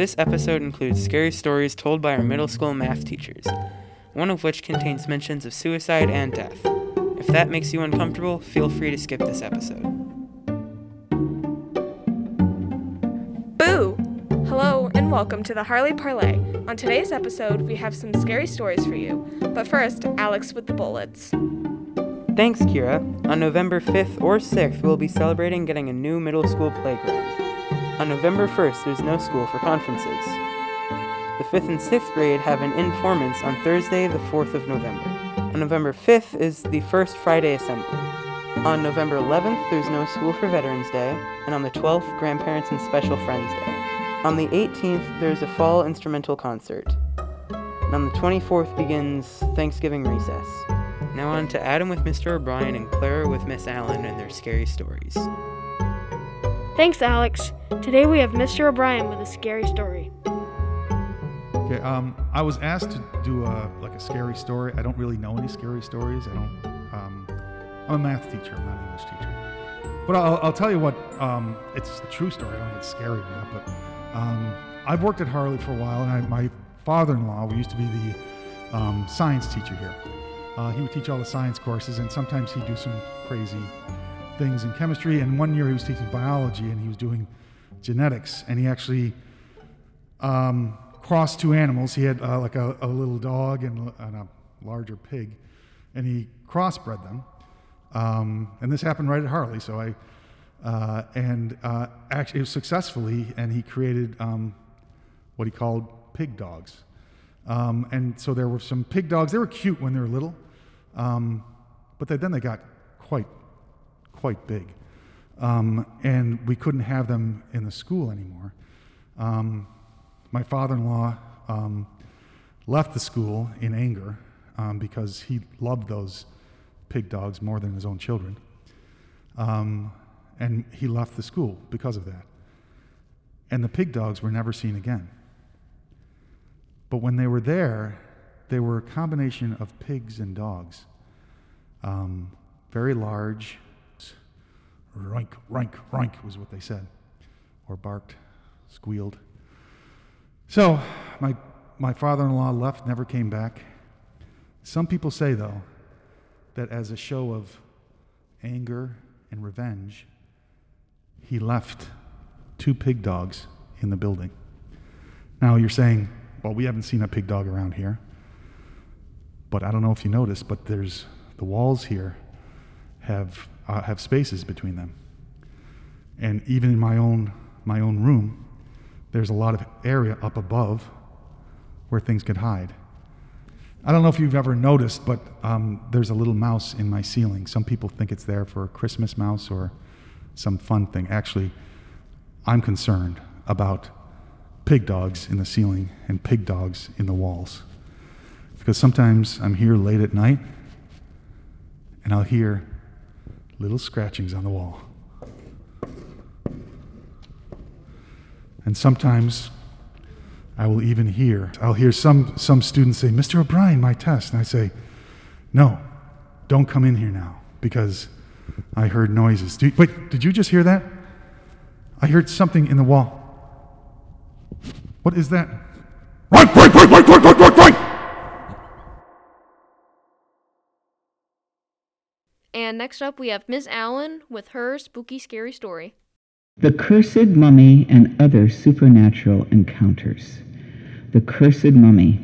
This episode includes scary stories told by our middle school math teachers, one of which contains mentions of suicide and death. If that makes you uncomfortable, feel free to skip this episode. Boo! Hello and welcome to the Harley Parley. On today's episode, we have some scary stories for you. But first, Alex with the bullets. Thanks, Kira. On November 5th or 6th, we'll be celebrating getting a new middle school playground. On November 1st, there's no school for conferences. The 5th and 6th grade have an informant on Thursday, the 4th of November. On November 5th is the first Friday assembly. On November 11th, there's no school for Veterans Day, and on the 12th, Grandparents and Special Friends Day. On the 18th, there's a fall instrumental concert. And on the 24th begins Thanksgiving recess. Now on to Adam with Mr. O'Brien and Clara with Miss Allen and their scary stories. Thanks, Alex. Today we have Mr. O'Brien with a scary story. Okay, um, I was asked to do a like a scary story. I don't really know any scary stories. I don't. Um, I'm a math teacher. I'm not an English teacher. But I'll, I'll tell you what. Um, it's a true story. I don't know if it's scary or not. But um, I've worked at Harley for a while, and I, my father-in-law we used to be the um, science teacher here. Uh, he would teach all the science courses, and sometimes he'd do some crazy things in chemistry. And one year he was teaching biology, and he was doing genetics, and he actually um, crossed two animals. He had uh, like a, a, little dog and, and, a larger pig, and he crossbred them. Um, and this happened right at Harley. So I, uh, and uh, actually, it was successfully, and he created um, what he called pig dogs. Um, and so there were some pig dogs. They were cute when they were little, um, but they, then they got quite, quite big. Um, and we couldn't have them in the school anymore. Um, my father in law um, left the school in anger um, because he loved those pig dogs more than his own children. Um, and he left the school because of that. And the pig dogs were never seen again. But when they were there, they were a combination of pigs and dogs. Um, very large, Rank, rank, rank was what they said, or barked, squealed. So my, my father in law left, never came back. Some people say, though, that as a show of anger and revenge, he left two pig dogs in the building. Now you're saying, well, we haven't seen a pig dog around here. But I don't know if you noticed, but there's the walls here have uh, have spaces between them. And even in my own my own room, there's a lot of area up above where things could hide. I don't know if you've ever noticed, but um, there's a little mouse in my ceiling. Some people think it's there for a Christmas mouse or some fun thing. Actually, I'm concerned about pig dogs in the ceiling and pig dogs in the walls. Because sometimes I'm here late at night and I'll hear little scratchings on the wall. And sometimes I will even hear, I'll hear some, some students say, Mr. O'Brien, my test. And I say, no, don't come in here now because I heard noises. Do, wait, did you just hear that? I heard something in the wall. What is that? Right, right, right, right, right, right, right, right! And next up, we have Ms. Allen with her spooky, scary story. The Cursed Mummy and Other Supernatural Encounters. The Cursed Mummy.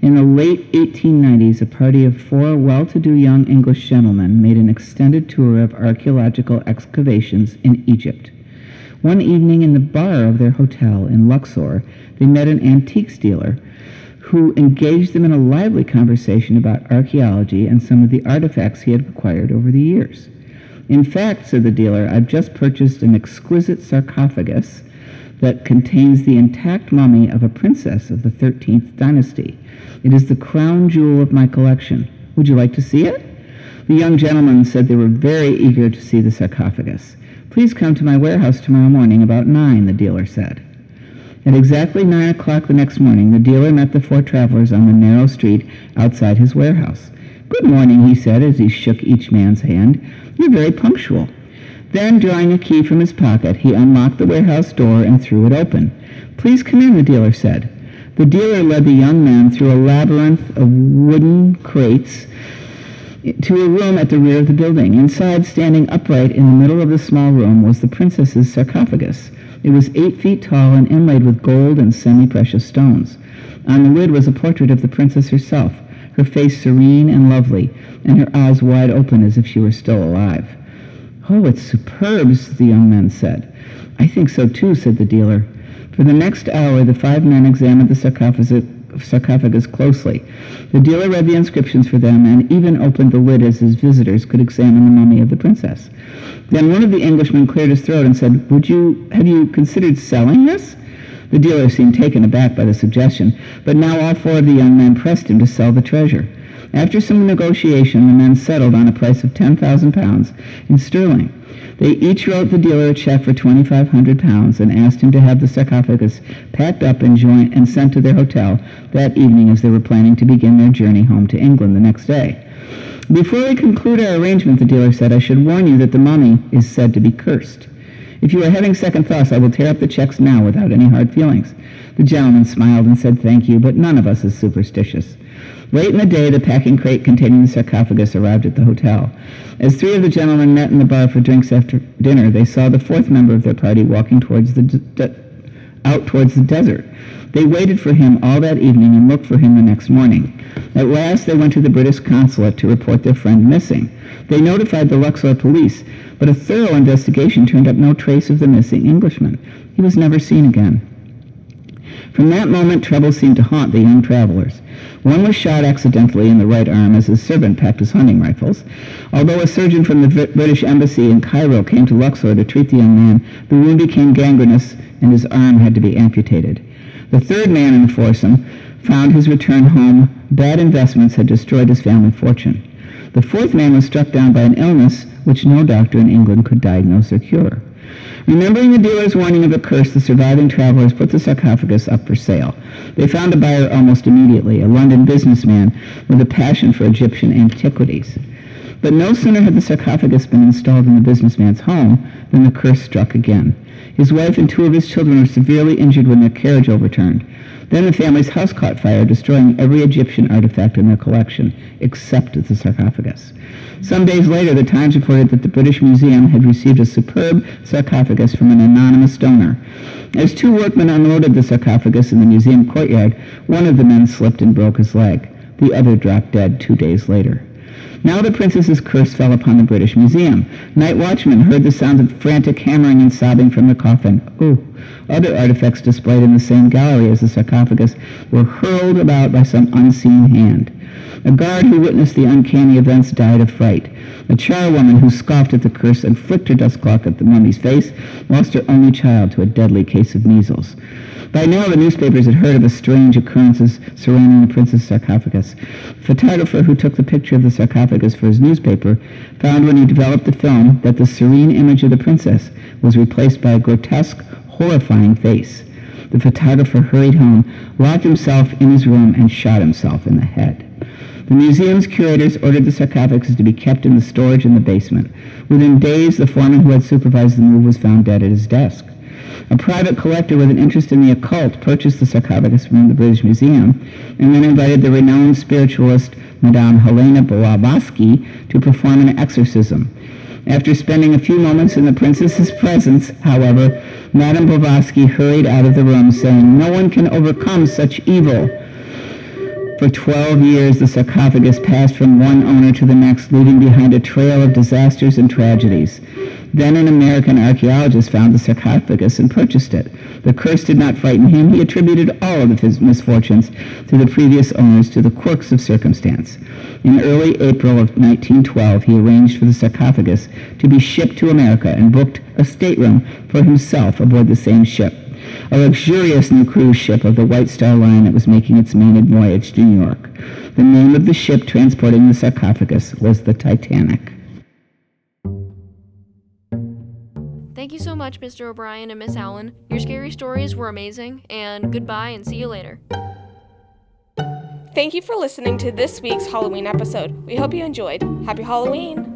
In the late 1890s, a party of four well to do young English gentlemen made an extended tour of archaeological excavations in Egypt. One evening in the bar of their hotel in Luxor, they met an antiques dealer who engaged them in a lively conversation about archaeology and some of the artifacts he had acquired over the years. In fact, said the dealer, I've just purchased an exquisite sarcophagus that contains the intact mummy of a princess of the 13th dynasty. It is the crown jewel of my collection. Would you like to see it? The young gentlemen said they were very eager to see the sarcophagus. Please come to my warehouse tomorrow morning about nine, the dealer said. At exactly nine o'clock the next morning, the dealer met the four travelers on the narrow street outside his warehouse. Good morning, he said as he shook each man's hand. You're very punctual. Then, drawing a key from his pocket, he unlocked the warehouse door and threw it open. Please come in, the dealer said. The dealer led the young man through a labyrinth of wooden crates to a room at the rear of the building. Inside, standing upright in the middle of the small room, was the princess's sarcophagus. It was eight feet tall and inlaid with gold and semi-precious stones. On the lid was a portrait of the princess herself, her face serene and lovely, and her eyes wide open as if she were still alive. Oh, it's superb, the young man said. I think so too, said the dealer. For the next hour, the five men examined the sarcophagus, sarcophagus closely. The dealer read the inscriptions for them and even opened the lid as his visitors could examine the mummy of the princess. Then one of the Englishmen cleared his throat and said, Would you have you considered selling this? The dealer seemed taken aback by the suggestion, but now all four of the young men pressed him to sell the treasure. After some negotiation, the men settled on a price of ten thousand pounds in sterling. They each wrote the dealer a check for 2,500 pounds and asked him to have the sarcophagus packed up and, joined, and sent to their hotel that evening as they were planning to begin their journey home to England the next day. Before we conclude our arrangement, the dealer said, I should warn you that the mummy is said to be cursed. If you are having second thoughts, I will tear up the checks now without any hard feelings. The gentleman smiled and said thank you, but none of us is superstitious. Late in the day, the packing crate containing the sarcophagus arrived at the hotel. As three of the gentlemen met in the bar for drinks after dinner, they saw the fourth member of their party walking towards the de- out towards the desert. They waited for him all that evening and looked for him the next morning. At last, they went to the British consulate to report their friend missing. They notified the Luxor police, but a thorough investigation turned up no trace of the missing Englishman. He was never seen again. From that moment, trouble seemed to haunt the young travelers. One was shot accidentally in the right arm as his servant packed his hunting rifles. Although a surgeon from the British embassy in Cairo came to Luxor to treat the young man, the wound became gangrenous and his arm had to be amputated. The third man in the foursome found his return home. Bad investments had destroyed his family fortune. The fourth man was struck down by an illness which no doctor in England could diagnose or cure. Remembering the dealer's warning of a curse, the surviving travelers put the sarcophagus up for sale. They found a buyer almost immediately, a London businessman with a passion for Egyptian antiquities. But no sooner had the sarcophagus been installed in the businessman's home than the curse struck again. His wife and two of his children were severely injured when their carriage overturned. Then the family's house caught fire, destroying every Egyptian artifact in their collection, except the sarcophagus. Some days later, the Times reported that the British Museum had received a superb sarcophagus from an anonymous donor. As two workmen unloaded the sarcophagus in the museum courtyard, one of the men slipped and broke his leg. The other dropped dead two days later. Now the princess's curse fell upon the British Museum. Night watchmen heard the sounds of frantic hammering and sobbing from the coffin. Ooh. Other artifacts displayed in the same gallery as the sarcophagus were hurled about by some unseen hand. A guard who witnessed the uncanny events died of fright. A charwoman who scoffed at the curse and flicked her dust cloth at the mummy's face lost her only child to a deadly case of measles. By now, the newspapers had heard of the strange occurrences surrounding the princess sarcophagus. The photographer who took the picture of the sarcophagus for his newspaper found when he developed the film that the serene image of the princess was replaced by a grotesque, horrifying face. The photographer hurried home, locked himself in his room, and shot himself in the head. The museum's curators ordered the sarcophagus to be kept in the storage in the basement. Within days, the foreman who had supervised the move was found dead at his desk. A private collector with an interest in the occult purchased the sarcophagus from the British Museum and then invited the renowned spiritualist Madame Helena Blavatsky to perform an exorcism. After spending a few moments in the princess's presence, however, Madame Blavatsky hurried out of the room, saying, No one can overcome such evil. For 12 years, the sarcophagus passed from one owner to the next, leaving behind a trail of disasters and tragedies. Then an American archaeologist found the sarcophagus and purchased it. The curse did not frighten him. He attributed all of his misfortunes to the previous owners to the quirks of circumstance. In early April of 1912, he arranged for the sarcophagus to be shipped to America and booked a stateroom for himself aboard the same ship a luxurious new cruise ship of the White Star Line that was making its maiden voyage to New York. The name of the ship transporting the sarcophagus was the Titanic. Thank you so much, Mr. O'Brien and Miss Allen. Your scary stories were amazing, and goodbye and see you later. Thank you for listening to this week's Halloween episode. We hope you enjoyed. Happy Halloween!